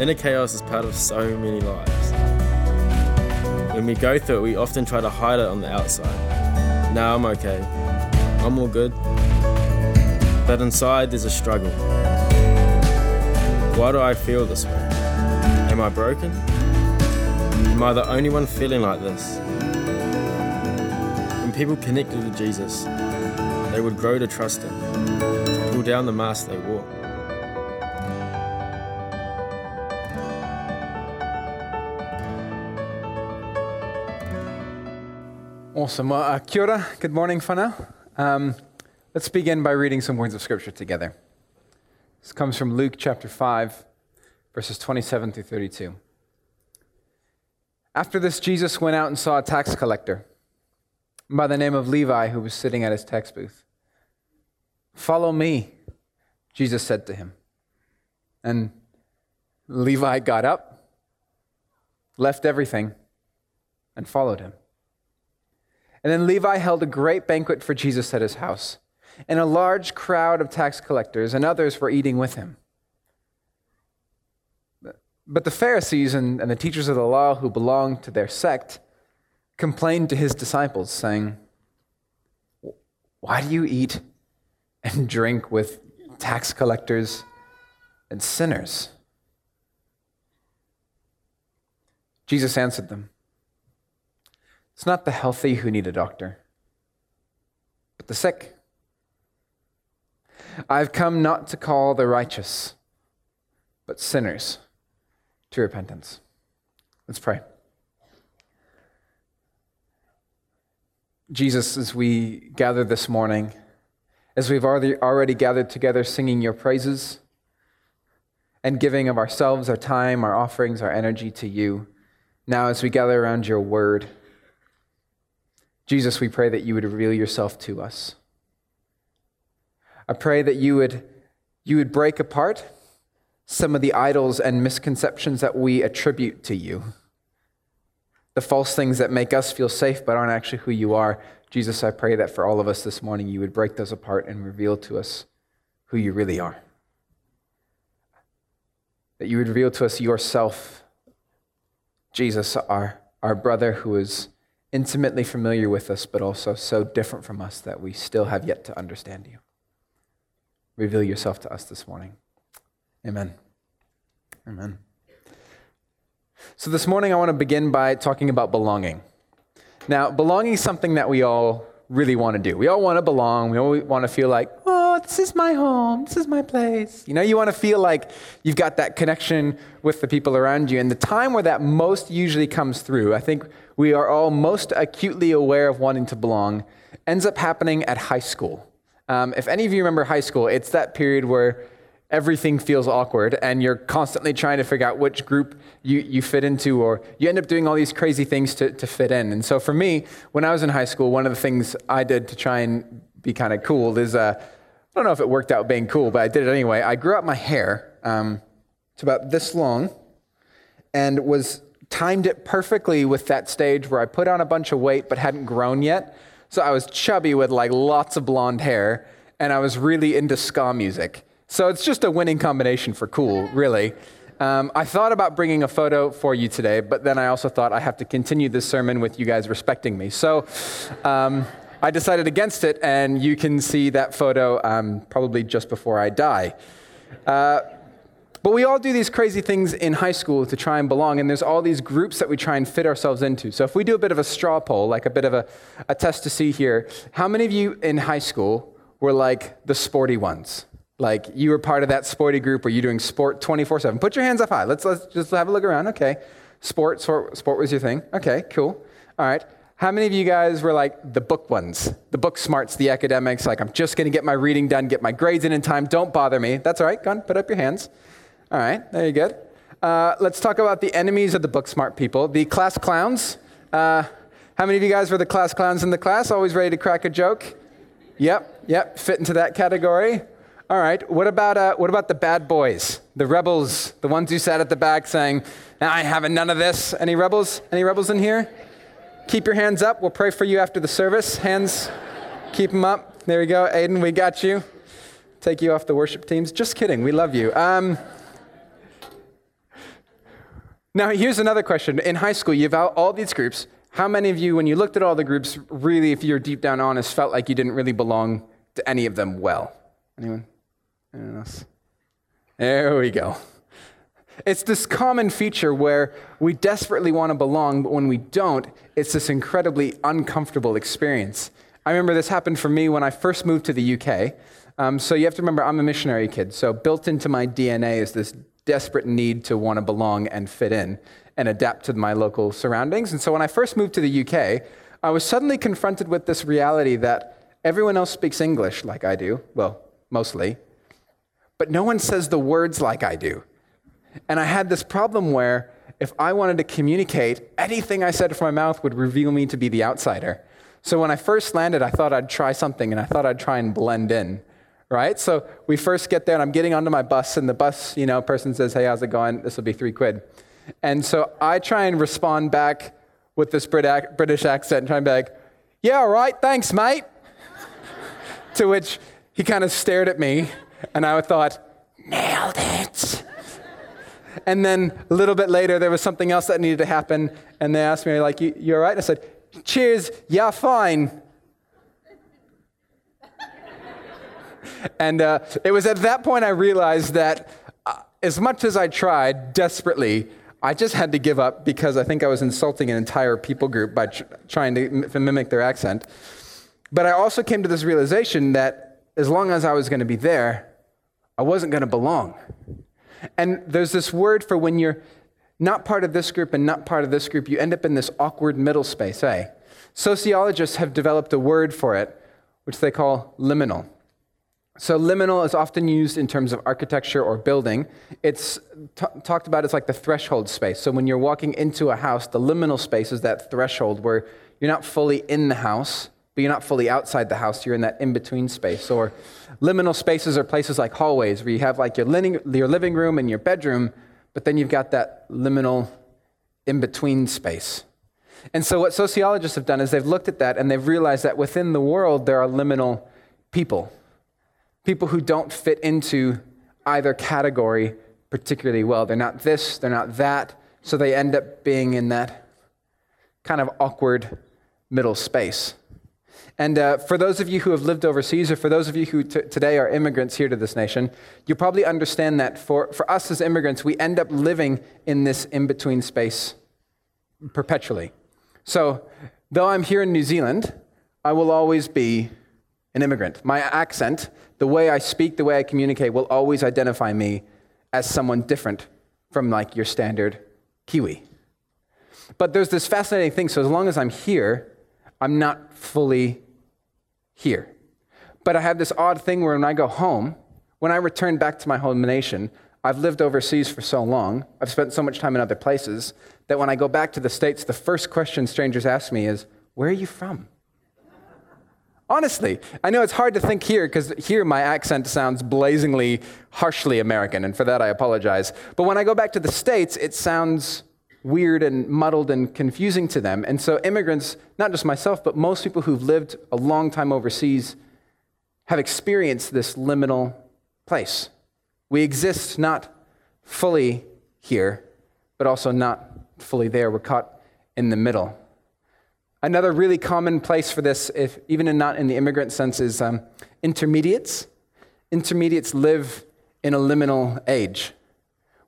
Inner chaos is part of so many lives. When we go through it, we often try to hide it on the outside. Now I'm okay. I'm all good. But inside, there's a struggle. Why do I feel this way? Am I broken? Am I the only one feeling like this? When people connected with Jesus, they would grow to trust Him, to pull down the mask they wore. Awesome. Well, uh, kia ora. Good morning, whānau. Um, let's begin by reading some words of Scripture together. This comes from Luke chapter 5, verses 27 through 32. After this, Jesus went out and saw a tax collector by the name of Levi who was sitting at his tax booth. Follow me, Jesus said to him. And Levi got up, left everything, and followed him. And then Levi held a great banquet for Jesus at his house, and a large crowd of tax collectors and others were eating with him. But the Pharisees and, and the teachers of the law who belonged to their sect complained to his disciples, saying, Why do you eat and drink with tax collectors and sinners? Jesus answered them. It's not the healthy who need a doctor, but the sick. I've come not to call the righteous, but sinners to repentance. Let's pray. Jesus, as we gather this morning, as we've already, gathered together singing your praises and giving of ourselves, our time, our offerings, our energy to you, now as we gather around your word, Jesus, we pray that you would reveal yourself to us. I pray that you would, you would break apart some of the idols and misconceptions that we attribute to you. The false things that make us feel safe but aren't actually who you are. Jesus, I pray that for all of us this morning, you would break those apart and reveal to us who you really are. That you would reveal to us yourself, Jesus, our, our brother who is intimately familiar with us, but also so different from us that we still have yet to understand you. Reveal yourself to us this morning. Amen. Amen. So, this morning I want to begin by talking about belonging. Now, belonging is something that we all really want to do. We all want to belong. We all want to feel like, oh, this is my home. This is my place. You know, you want to feel like you've got that connection with the people around you. And the time where that most usually comes through, I think we are all most acutely aware of wanting to belong, ends up happening at high school. Um, if any of you remember high school, it's that period where everything feels awkward and you're constantly trying to figure out which group you, you fit into, or you end up doing all these crazy things to, to fit in. And so for me, when I was in high school, one of the things I did to try and be kind of cool is uh, I don't know if it worked out being cool, but I did it anyway. I grew up my hair. Um, it's about this long and was timed it perfectly with that stage where I put on a bunch of weight but hadn't grown yet. So I was chubby with like lots of blonde hair, and I was really into ska music. So it's just a winning combination for cool, really. Um, I thought about bringing a photo for you today, but then I also thought I have to continue this sermon with you guys respecting me. So um, I decided against it, and you can see that photo um, probably just before I die. Uh, but we all do these crazy things in high school to try and belong, and there's all these groups that we try and fit ourselves into. So if we do a bit of a straw poll, like a bit of a, a test to see here, how many of you in high school were like the sporty ones? Like you were part of that sporty group where you're doing sport 24 7. Put your hands up high. Let's, let's just have a look around. Okay. Sport, sport, sport was your thing. Okay, cool. All right. How many of you guys were like the book ones, the book smarts, the academics? Like, I'm just going to get my reading done, get my grades in in time. Don't bother me. That's all right. Go on, put up your hands. All right, there you go. Uh, let's talk about the enemies of the book smart people, the class clowns. Uh, how many of you guys were the class clowns in the class? Always ready to crack a joke? Yep, yep, fit into that category. All right, what about, uh, what about the bad boys, the rebels, the ones who sat at the back saying, I haven't none of this? Any rebels? Any rebels in here? Keep your hands up. We'll pray for you after the service. Hands, keep them up. There we go. Aiden, we got you. Take you off the worship teams. Just kidding. We love you. Um, Now, here's another question. In high school, you have out all these groups. How many of you, when you looked at all the groups, really, if you're deep down honest, felt like you didn't really belong to any of them well? Anyone? Anyone else? There we go. It's this common feature where we desperately want to belong, but when we don't, it's this incredibly uncomfortable experience. I remember this happened for me when I first moved to the UK. Um, so you have to remember, I'm a missionary kid. So built into my DNA is this desperate need to want to belong and fit in and adapt to my local surroundings. And so when I first moved to the UK, I was suddenly confronted with this reality that everyone else speaks English like I do. Well, mostly. But no one says the words like I do. And I had this problem where if I wanted to communicate, anything I said from my mouth would reveal me to be the outsider. So when I first landed, I thought I'd try something and I thought I'd try and blend in. Right? So we first get there and I'm getting onto my bus and the bus, you know, person says, Hey, how's it going? This will be three quid. And so I try and respond back with this British accent trying to be like, Yeah, all right, thanks, mate. to which he kind of stared at me and I thought, Nailed it. And then a little bit later, there was something else that needed to happen. And they asked me, like, you, you all right? I said, cheers, yeah, fine. and uh, it was at that point I realized that uh, as much as I tried desperately, I just had to give up because I think I was insulting an entire people group by tr- trying to m- mimic their accent. But I also came to this realization that as long as I was going to be there, I wasn't going to belong. And there's this word for when you're not part of this group and not part of this group, you end up in this awkward middle space, eh? Sociologists have developed a word for it, which they call liminal. So, liminal is often used in terms of architecture or building. It's t- talked about as like the threshold space. So, when you're walking into a house, the liminal space is that threshold where you're not fully in the house, but you're not fully outside the house. You're in that in between space. Or liminal spaces are places like hallways where you have like your living, your living room and your bedroom, but then you've got that liminal in between space. And so, what sociologists have done is they've looked at that and they've realized that within the world there are liminal people, people who don't fit into either category particularly well. They're not this, they're not that, so they end up being in that kind of awkward middle space. And uh, for those of you who have lived overseas, or for those of you who t- today are immigrants here to this nation, you probably understand that for, for us as immigrants, we end up living in this in between space perpetually. So, though I'm here in New Zealand, I will always be an immigrant. My accent, the way I speak, the way I communicate, will always identify me as someone different from like your standard Kiwi. But there's this fascinating thing. So, as long as I'm here, I'm not fully here. But I have this odd thing where when I go home, when I return back to my home nation, I've lived overseas for so long, I've spent so much time in other places, that when I go back to the States, the first question strangers ask me is, Where are you from? Honestly, I know it's hard to think here because here my accent sounds blazingly, harshly American, and for that I apologize. But when I go back to the States, it sounds weird and muddled and confusing to them. And so, immigrants, not just myself, but most people who've lived a long time overseas, have experienced this liminal place. We exist not fully here, but also not fully there. We're caught in the middle. Another really common place for this, if, even in not in the immigrant sense, is um, intermediates. Intermediates live in a liminal age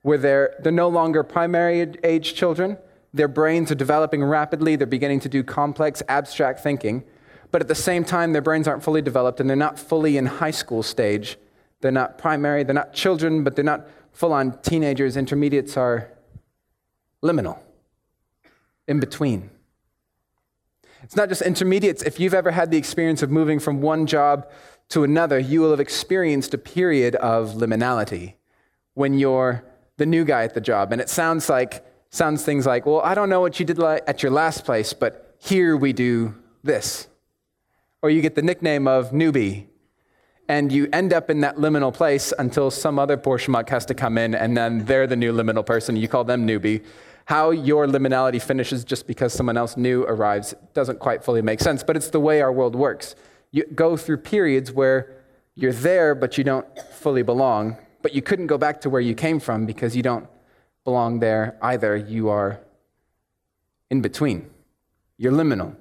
where they're, they're no longer primary age children. Their brains are developing rapidly. They're beginning to do complex, abstract thinking. But at the same time, their brains aren't fully developed and they're not fully in high school stage. They're not primary, they're not children, but they're not full on teenagers. Intermediates are liminal, in between. It's not just intermediates. If you've ever had the experience of moving from one job to another, you will have experienced a period of liminality when you're the new guy at the job. And it sounds like, sounds things like, well, I don't know what you did at your last place, but here we do this. Or you get the nickname of newbie. And you end up in that liminal place until some other poor schmuck has to come in, and then they're the new liminal person. You call them newbie. How your liminality finishes just because someone else new arrives doesn't quite fully make sense, but it's the way our world works. You go through periods where you're there, but you don't fully belong but you couldn't go back to where you came from because you don't belong there either. You are in between, you're liminal.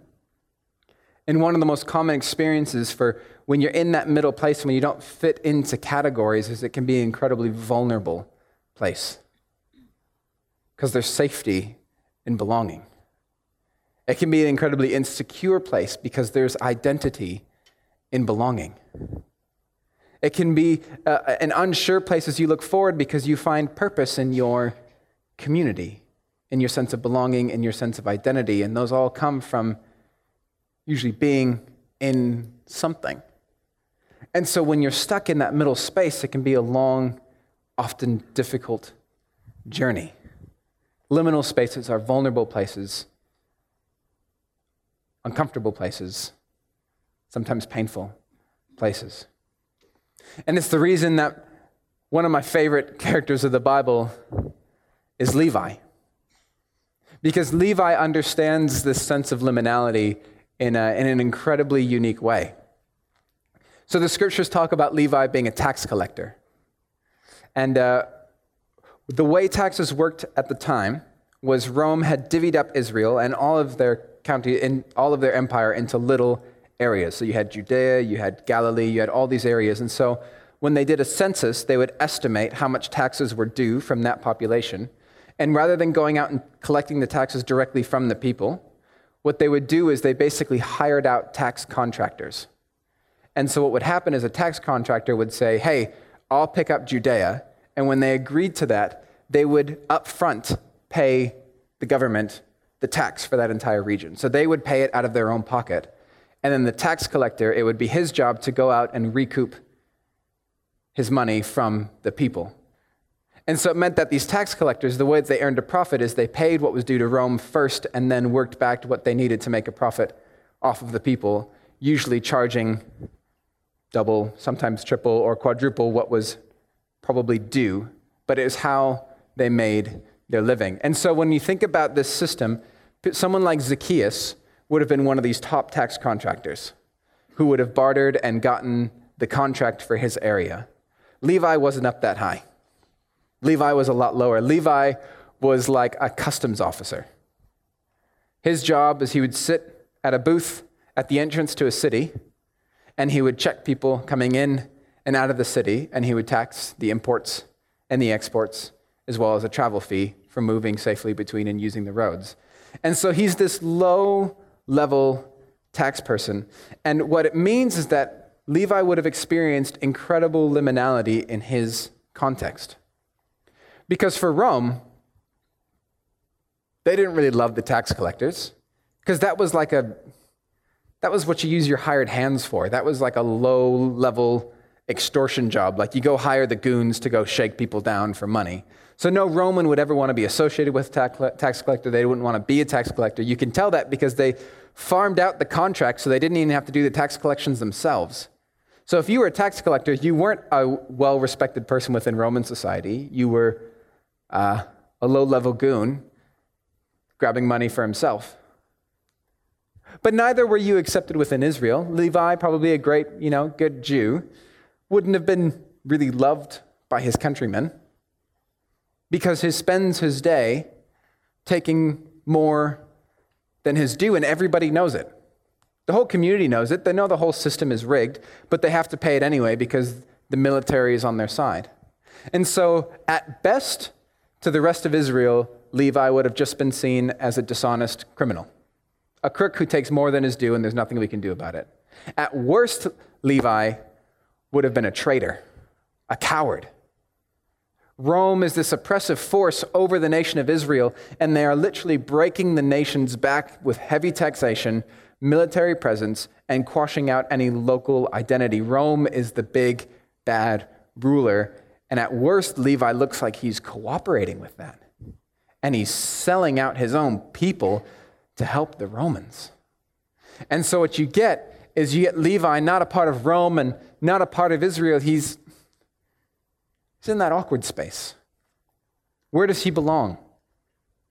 And one of the most common experiences for when you're in that middle place, when you don't fit into categories, is it can be an incredibly vulnerable place because there's safety in belonging. It can be an incredibly insecure place because there's identity in belonging. It can be uh, an unsure place as you look forward because you find purpose in your community, in your sense of belonging, in your sense of identity. And those all come from usually being in something. And so when you're stuck in that middle space, it can be a long, often difficult journey. Liminal spaces are vulnerable places, uncomfortable places, sometimes painful places. And it's the reason that one of my favorite characters of the Bible is Levi. Because Levi understands this sense of liminality in, a, in an incredibly unique way. So the scriptures talk about Levi being a tax collector. And uh, the way taxes worked at the time was Rome had divvied up Israel and all of their county and all of their empire into little areas. So you had Judea, you had Galilee, you had all these areas. And so when they did a census, they would estimate how much taxes were due from that population. And rather than going out and collecting the taxes directly from the people, what they would do is they basically hired out tax contractors. And so what would happen is a tax contractor would say, Hey, I'll pick up Judea. And when they agreed to that, they would upfront pay the government the tax for that entire region. So they would pay it out of their own pocket. And then the tax collector, it would be his job to go out and recoup his money from the people. And so it meant that these tax collectors, the way that they earned a profit is they paid what was due to Rome first and then worked back to what they needed to make a profit off of the people, usually charging double, sometimes triple, or quadruple what was probably due. But it was how they made their living. And so when you think about this system, someone like Zacchaeus would have been one of these top tax contractors who would have bartered and gotten the contract for his area. Levi wasn't up that high. Levi was a lot lower. Levi was like a customs officer. His job is he would sit at a booth at the entrance to a city and he would check people coming in and out of the city and he would tax the imports and the exports as well as a travel fee for moving safely between and using the roads. And so he's this low level tax person. And what it means is that Levi would have experienced incredible liminality in his context. Because for Rome, they didn't really love the tax collectors because that was like a that was what you use your hired hands for. That was like a low level extortion job. Like you go hire the goons to go shake people down for money. So no Roman would ever want to be associated with a tax collector. They wouldn't want to be a tax collector. You can tell that because they farmed out the contract so they didn't even have to do the tax collections themselves. So if you were a tax collector, you weren't a well respected person within Roman society. You were uh, a low level goon grabbing money for himself. But neither were you accepted within Israel. Levi, probably a great, you know, good Jew, wouldn't have been really loved by his countrymen because he spends his day taking more than his due, and everybody knows it. The whole community knows it. They know the whole system is rigged, but they have to pay it anyway because the military is on their side. And so, at best, to the rest of Israel, Levi would have just been seen as a dishonest criminal, a crook who takes more than his due, and there's nothing we can do about it. At worst, Levi would have been a traitor, a coward. Rome is this oppressive force over the nation of Israel, and they are literally breaking the nation's back with heavy taxation, military presence, and quashing out any local identity. Rome is the big, bad ruler, and at worst, Levi looks like he's cooperating with that. And he's selling out his own people to help the Romans. And so, what you get is you get Levi not a part of Rome and not a part of Israel. He's, he's in that awkward space. Where does he belong?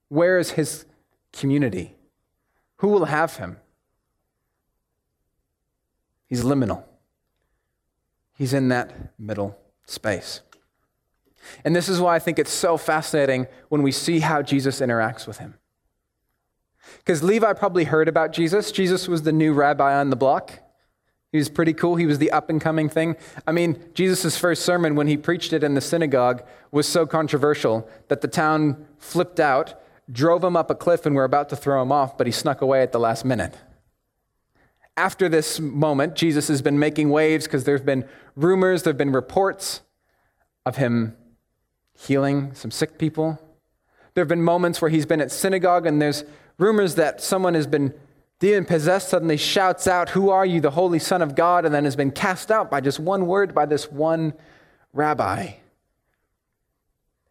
Where is his community? Who will have him? He's liminal. He's in that middle space. And this is why I think it's so fascinating when we see how Jesus interacts with him. Because Levi probably heard about Jesus. Jesus was the new rabbi on the block. He was pretty cool. He was the up and coming thing. I mean, Jesus' first sermon, when he preached it in the synagogue, was so controversial that the town flipped out, drove him up a cliff, and were about to throw him off, but he snuck away at the last minute. After this moment, Jesus has been making waves because there have been rumors, there have been reports of him healing some sick people. There have been moments where he's been at synagogue and there's rumors that someone has been demon possessed, suddenly shouts out, Who are you, the Holy Son of God? and then has been cast out by just one word by this one rabbi.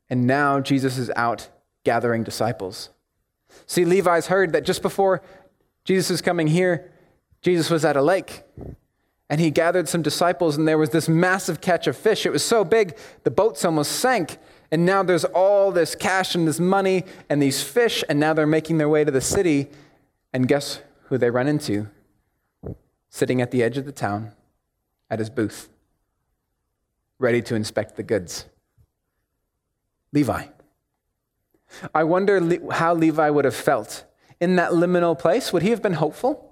And now Jesus is out gathering disciples. See, Levi's heard that just before Jesus is coming here, Jesus was at a lake and he gathered some disciples, and there was this massive catch of fish. It was so big, the boats almost sank. And now there's all this cash and this money and these fish, and now they're making their way to the city. And guess who they run into? Sitting at the edge of the town at his booth, ready to inspect the goods. Levi. I wonder how Levi would have felt in that liminal place. Would he have been hopeful?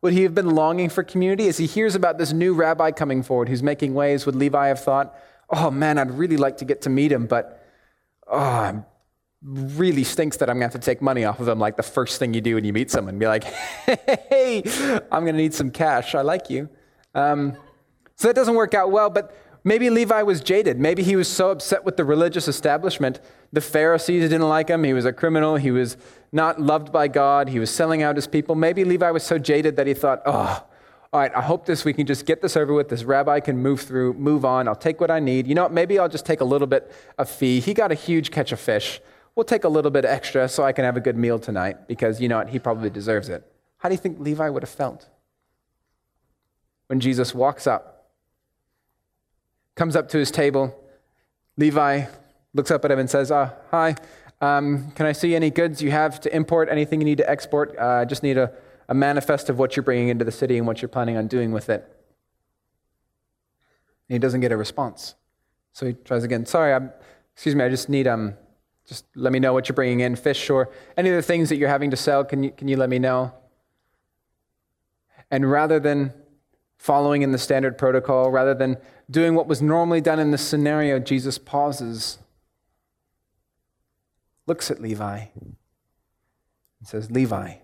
Would he have been longing for community? As he hears about this new rabbi coming forward who's making waves, would Levi have thought, oh man, I'd really like to get to meet him, but oh, really stinks that I'm going to have to take money off of him like the first thing you do when you meet someone. Be like, hey, I'm going to need some cash. I like you. Um, so that doesn't work out well, but maybe Levi was jaded. Maybe he was so upset with the religious establishment. The Pharisees didn't like him. He was a criminal. He was not loved by God. He was selling out his people. Maybe Levi was so jaded that he thought, oh, all right, I hope this we can just get this over with. This rabbi can move through, move on. I'll take what I need. You know what? Maybe I'll just take a little bit of fee. He got a huge catch of fish. We'll take a little bit extra so I can have a good meal tonight because you know what? He probably deserves it. How do you think Levi would have felt when Jesus walks up, comes up to his table? Levi looks up at him and says, oh, Hi, um, can I see any goods you have to import, anything you need to export? Uh, I uh, just need a, a manifest of what you're bringing into the city and what you're planning on doing with it. And he doesn't get a response. So he tries again. Sorry, I'm, excuse me, I just need, um, just let me know what you're bringing in, fish or any of the things that you're having to sell. Can you, can you let me know? And rather than following in the standard protocol, rather than doing what was normally done in this scenario, Jesus pauses looks at Levi and says, Levi,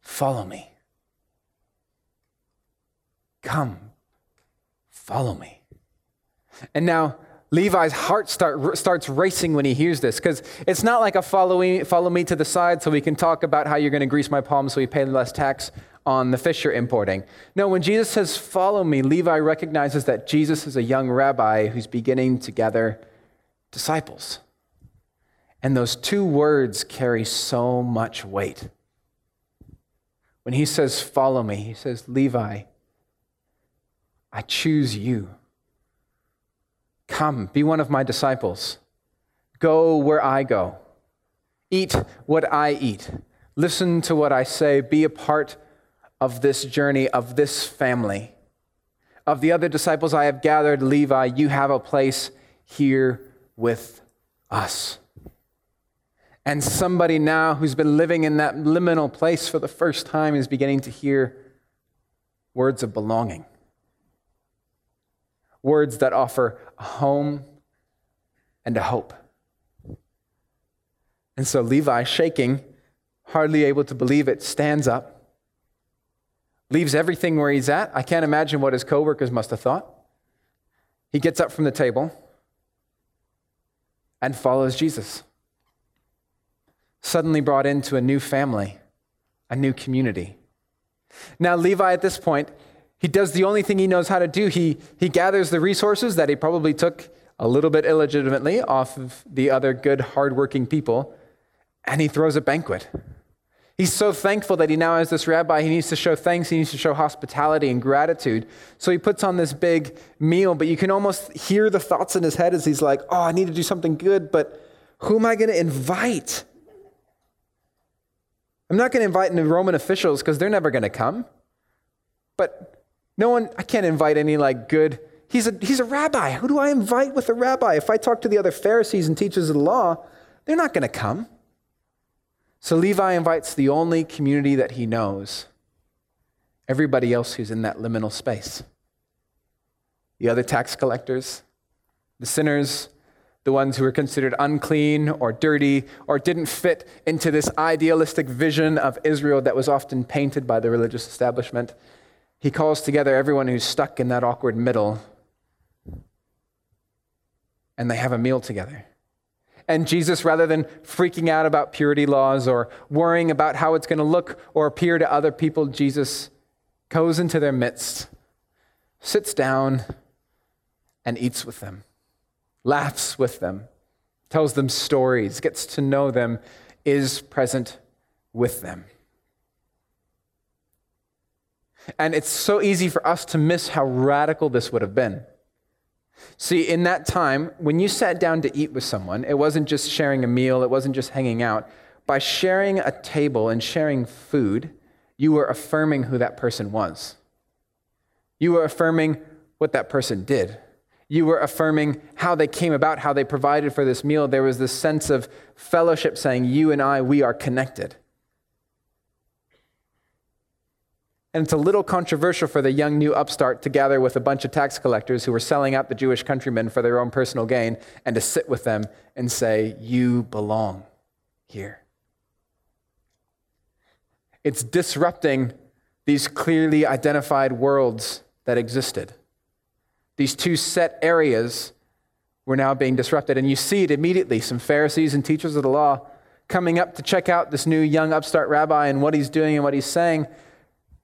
follow me. Come, follow me. And now, Levi's heart start, starts racing when he hears this because it's not like a follow me, follow me to the side so we can talk about how you're going to grease my palms so we pay less tax on the fish you're importing. No, when Jesus says, Follow me, Levi recognizes that Jesus is a young rabbi who's beginning to gather disciples. And those two words carry so much weight. When he says, Follow me, he says, Levi, I choose you. Come, be one of my disciples. Go where I go. Eat what I eat. Listen to what I say. Be a part of this journey, of this family. Of the other disciples I have gathered, Levi, you have a place here with us. And somebody now who's been living in that liminal place for the first time is beginning to hear words of belonging. Words that offer a home and a hope. And so Levi, shaking, hardly able to believe it, stands up, leaves everything where he's at. I can't imagine what his coworkers must have thought. He gets up from the table and follows Jesus. Suddenly brought into a new family, a new community. Now, Levi, at this point, he does the only thing he knows how to do. He, he gathers the resources that he probably took a little bit illegitimately off of the other good, hardworking people, and he throws a banquet. He's so thankful that he now has this rabbi. He needs to show thanks. He needs to show hospitality and gratitude. So he puts on this big meal, but you can almost hear the thoughts in his head as he's like, oh, I need to do something good, but who am I going to invite? I'm not going to invite the Roman officials because they're never going to come. But no one, I can't invite any like good He's a, he's a rabbi. Who do I invite with a rabbi? If I talk to the other Pharisees and teachers of the law, they're not going to come. So Levi invites the only community that he knows everybody else who's in that liminal space. The other tax collectors, the sinners, the ones who were considered unclean or dirty or didn't fit into this idealistic vision of Israel that was often painted by the religious establishment. He calls together everyone who's stuck in that awkward middle and they have a meal together. And Jesus, rather than freaking out about purity laws or worrying about how it's going to look or appear to other people, Jesus goes into their midst, sits down, and eats with them, laughs with them, tells them stories, gets to know them, is present with them. And it's so easy for us to miss how radical this would have been. See, in that time, when you sat down to eat with someone, it wasn't just sharing a meal, it wasn't just hanging out. By sharing a table and sharing food, you were affirming who that person was. You were affirming what that person did. You were affirming how they came about, how they provided for this meal. There was this sense of fellowship saying, You and I, we are connected. And it's a little controversial for the young new upstart to gather with a bunch of tax collectors who were selling out the Jewish countrymen for their own personal gain and to sit with them and say, You belong here. It's disrupting these clearly identified worlds that existed. These two set areas were now being disrupted. And you see it immediately some Pharisees and teachers of the law coming up to check out this new young upstart rabbi and what he's doing and what he's saying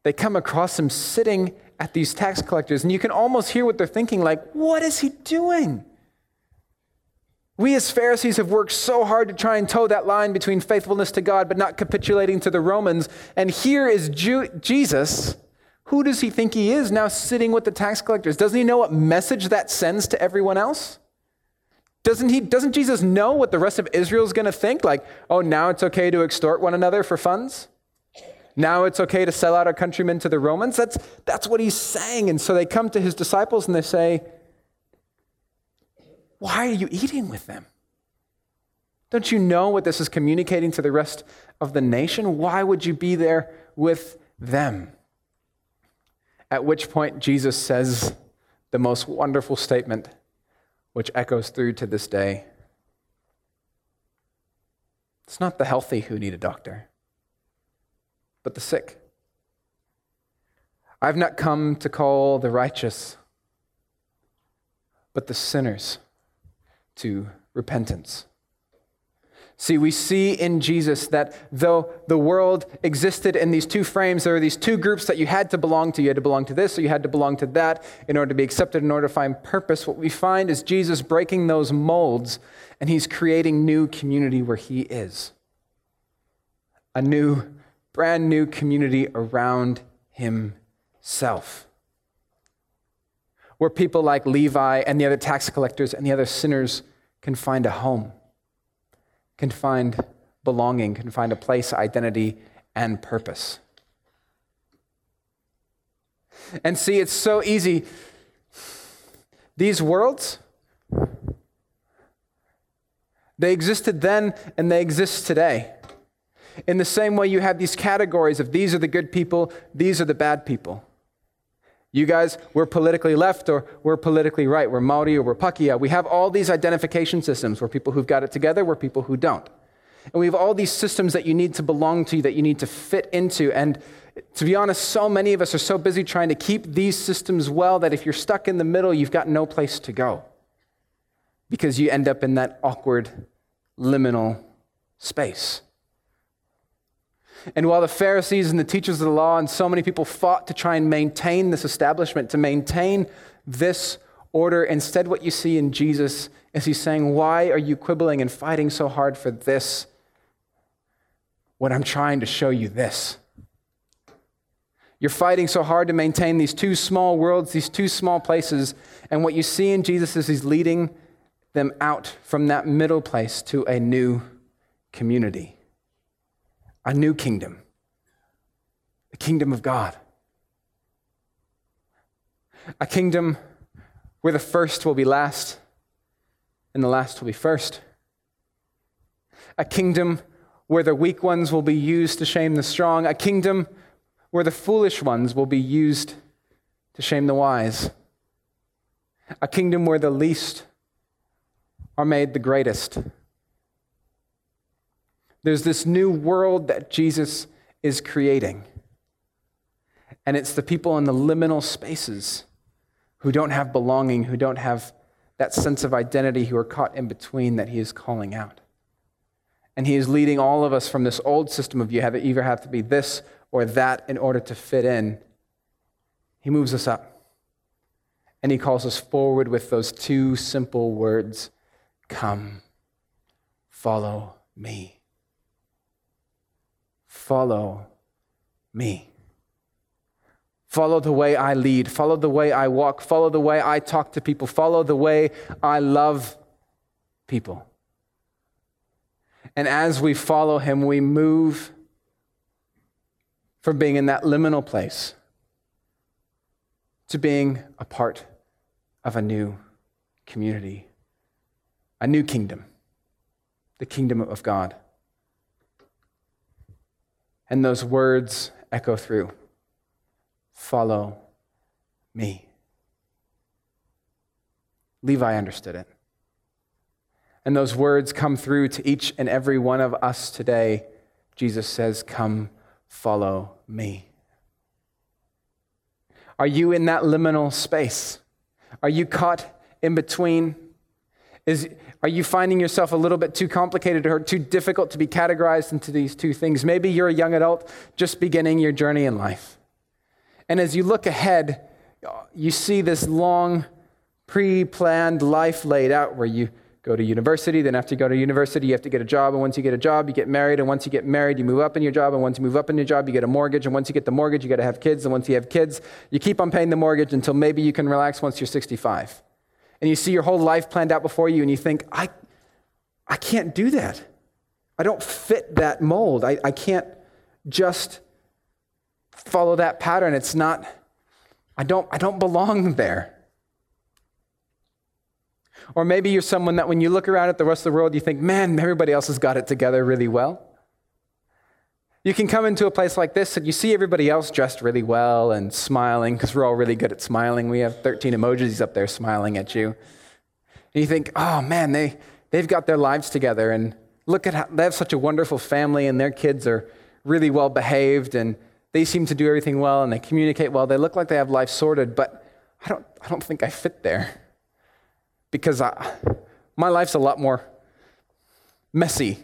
they come across him sitting at these tax collectors, and you can almost hear what they're thinking like, what is he doing? We as Pharisees have worked so hard to try and toe that line between faithfulness to God but not capitulating to the Romans. And here is Ju- Jesus. Who does he think he is now sitting with the tax collectors? Doesn't he know what message that sends to everyone else? Doesn't, he, doesn't Jesus know what the rest of Israel is going to think? Like, oh, now it's okay to extort one another for funds? Now it's okay to sell out our countrymen to the Romans. That's, that's what he's saying. And so they come to his disciples and they say, Why are you eating with them? Don't you know what this is communicating to the rest of the nation? Why would you be there with them? At which point, Jesus says the most wonderful statement, which echoes through to this day. It's not the healthy who need a doctor but the sick. I've not come to call the righteous, but the sinners to repentance. See, we see in Jesus that though the world existed in these two frames, there are these two groups that you had to belong to. You had to belong to this or you had to belong to that in order to be accepted, in order to find purpose. What we find is Jesus breaking those molds and he's creating new community where he is. A new brand new community around himself. Where people like Levi and the other tax collectors and the other sinners can find a home, can find belonging, can find a place, identity, and purpose. And see, it's so easy. These worlds, they existed then and they exist today. In the same way, you have these categories of these are the good people, these are the bad people. You guys, we're politically left or we're politically right. We're Maori or we're Pakeha. We have all these identification systems. We're people who've got it together, we're people who don't. And we have all these systems that you need to belong to, that you need to fit into. And to be honest, so many of us are so busy trying to keep these systems well that if you're stuck in the middle, you've got no place to go because you end up in that awkward liminal space. And while the Pharisees and the teachers of the law and so many people fought to try and maintain this establishment, to maintain this order, instead, what you see in Jesus is he's saying, Why are you quibbling and fighting so hard for this when I'm trying to show you this? You're fighting so hard to maintain these two small worlds, these two small places. And what you see in Jesus is he's leading them out from that middle place to a new community a new kingdom, the kingdom of God. A kingdom where the first will be last and the last will be first. A kingdom where the weak ones will be used to shame the strong. A kingdom where the foolish ones will be used to shame the wise. A kingdom where the least are made the greatest. There's this new world that Jesus is creating. And it's the people in the liminal spaces who don't have belonging, who don't have that sense of identity, who are caught in between that he is calling out. And he is leading all of us from this old system of you have either have to be this or that in order to fit in. He moves us up. And he calls us forward with those two simple words Come, follow me. Follow me. Follow the way I lead. Follow the way I walk. Follow the way I talk to people. Follow the way I love people. And as we follow him, we move from being in that liminal place to being a part of a new community, a new kingdom, the kingdom of God. And those words echo through follow me. Levi understood it. And those words come through to each and every one of us today. Jesus says, Come, follow me. Are you in that liminal space? Are you caught in between? Is, are you finding yourself a little bit too complicated or too difficult to be categorized into these two things? Maybe you're a young adult just beginning your journey in life. And as you look ahead, you see this long, pre planned life laid out where you go to university. Then, after you go to university, you have to get a job. And once you get a job, you get married. And once you get married, you move up in your job. And once you move up in your job, you get a mortgage. And once you get the mortgage, you got to have kids. And once you have kids, you keep on paying the mortgage until maybe you can relax once you're 65. And you see your whole life planned out before you, and you think, I, I can't do that. I don't fit that mold. I, I can't just follow that pattern. It's not, I don't, I don't belong there. Or maybe you're someone that when you look around at the rest of the world, you think, man, everybody else has got it together really well. You can come into a place like this and you see everybody else dressed really well and smiling because we're all really good at smiling. We have 13 emojis up there smiling at you. And you think, oh man, they, they've got their lives together and look at how they have such a wonderful family and their kids are really well behaved and they seem to do everything well and they communicate well. They look like they have life sorted, but I don't, I don't think I fit there because I, my life's a lot more messy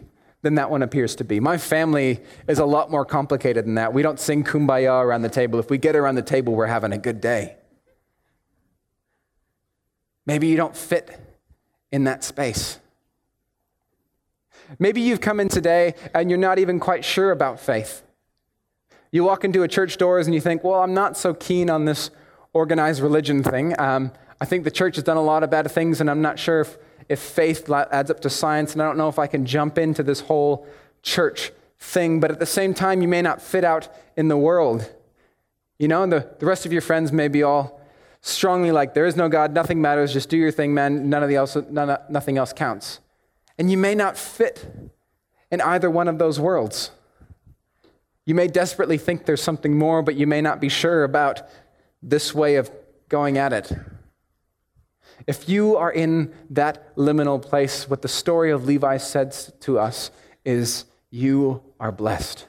than that one appears to be. My family is a lot more complicated than that. We don't sing kumbaya around the table. If we get around the table, we're having a good day. Maybe you don't fit in that space. Maybe you've come in today and you're not even quite sure about faith. You walk into a church doors and you think, well, I'm not so keen on this organized religion thing. Um, I think the church has done a lot of bad things, and I'm not sure if, if faith adds up to science, and I don't know if I can jump into this whole church thing. But at the same time, you may not fit out in the world. You know, and the, the rest of your friends may be all strongly like, there is no God, nothing matters, just do your thing, man, none of the else, none, nothing else counts. And you may not fit in either one of those worlds. You may desperately think there's something more, but you may not be sure about this way of going at it. If you are in that liminal place, what the story of Levi says to us is you are blessed.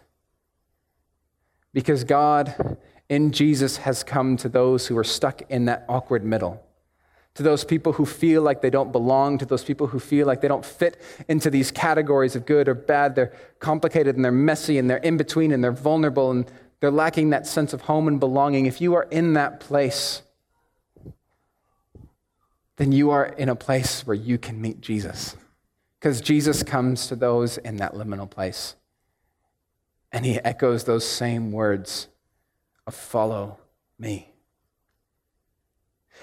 Because God in Jesus has come to those who are stuck in that awkward middle to those people who feel like they don't belong, to those people who feel like they don't fit into these categories of good or bad. They're complicated and they're messy and they're in between and they're vulnerable and they're lacking that sense of home and belonging. If you are in that place, then you are in a place where you can meet Jesus. Because Jesus comes to those in that liminal place. And he echoes those same words of follow me.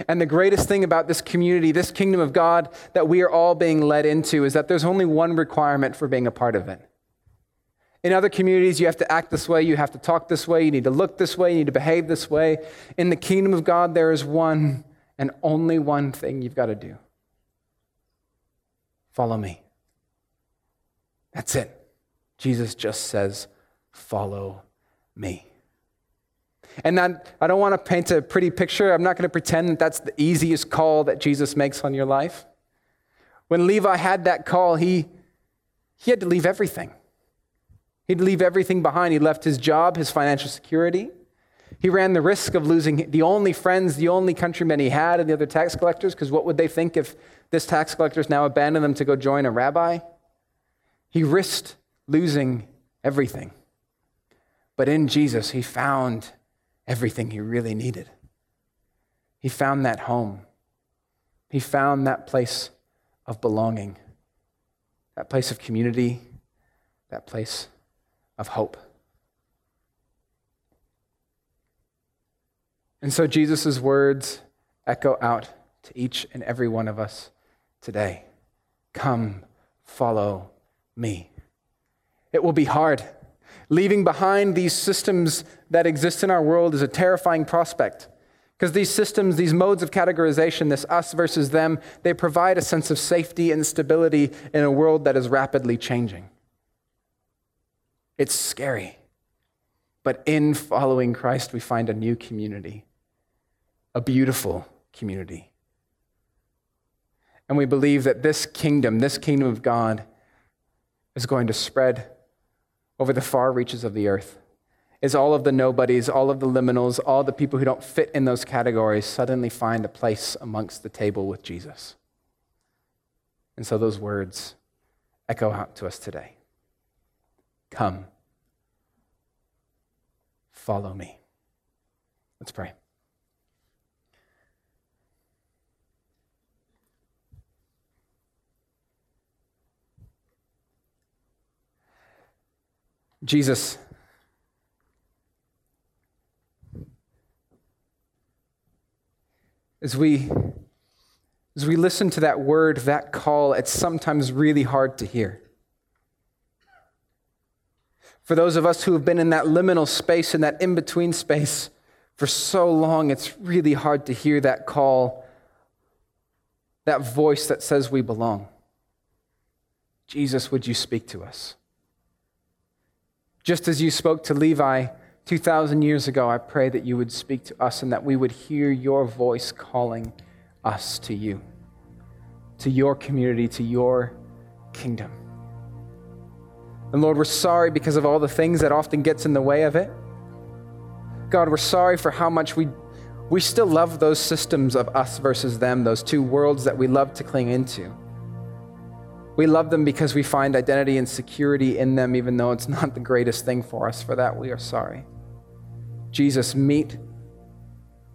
And the greatest thing about this community, this kingdom of God that we are all being led into, is that there's only one requirement for being a part of it. In other communities, you have to act this way, you have to talk this way, you need to look this way, you need to behave this way. In the kingdom of God, there is one And only one thing you've got to do follow me. That's it. Jesus just says, Follow me. And that, I don't want to paint a pretty picture. I'm not going to pretend that that's the easiest call that Jesus makes on your life. When Levi had that call, he, he had to leave everything. He'd leave everything behind. He left his job, his financial security. He ran the risk of losing the only friends, the only countrymen he had, and the other tax collectors, because what would they think if this tax collectors now abandoned them to go join a rabbi? He risked losing everything. But in Jesus, he found everything he really needed. He found that home. He found that place of belonging, that place of community, that place of hope. And so Jesus' words echo out to each and every one of us today Come, follow me. It will be hard. Leaving behind these systems that exist in our world is a terrifying prospect. Because these systems, these modes of categorization, this us versus them, they provide a sense of safety and stability in a world that is rapidly changing. It's scary. But in following Christ, we find a new community, a beautiful community. And we believe that this kingdom, this kingdom of God, is going to spread over the far reaches of the earth. Is all of the nobodies, all of the liminals, all the people who don't fit in those categories suddenly find a place amongst the table with Jesus. And so those words echo out to us today. Come, follow me. Let's pray. Jesus, as we as we listen to that word, that call, it's sometimes really hard to hear. For those of us who have been in that liminal space, in that in between space for so long, it's really hard to hear that call, that voice that says we belong. Jesus, would you speak to us? Just as you spoke to Levi 2,000 years ago, I pray that you would speak to us and that we would hear your voice calling us to you, to your community, to your kingdom. And Lord, we're sorry because of all the things that often gets in the way of it. God, we're sorry for how much we, we still love those systems of us versus them, those two worlds that we love to cling into. We love them because we find identity and security in them, even though it's not the greatest thing for us. For that, we are sorry. Jesus, meet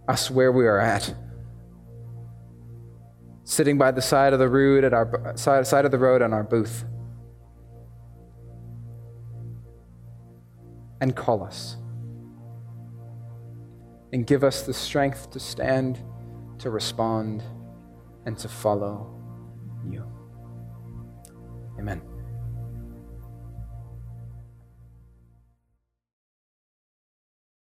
us where we are at. Sitting by the side of the road at our side, side of the road on our booth. And call us. And give us the strength to stand, to respond, and to follow you. Amen.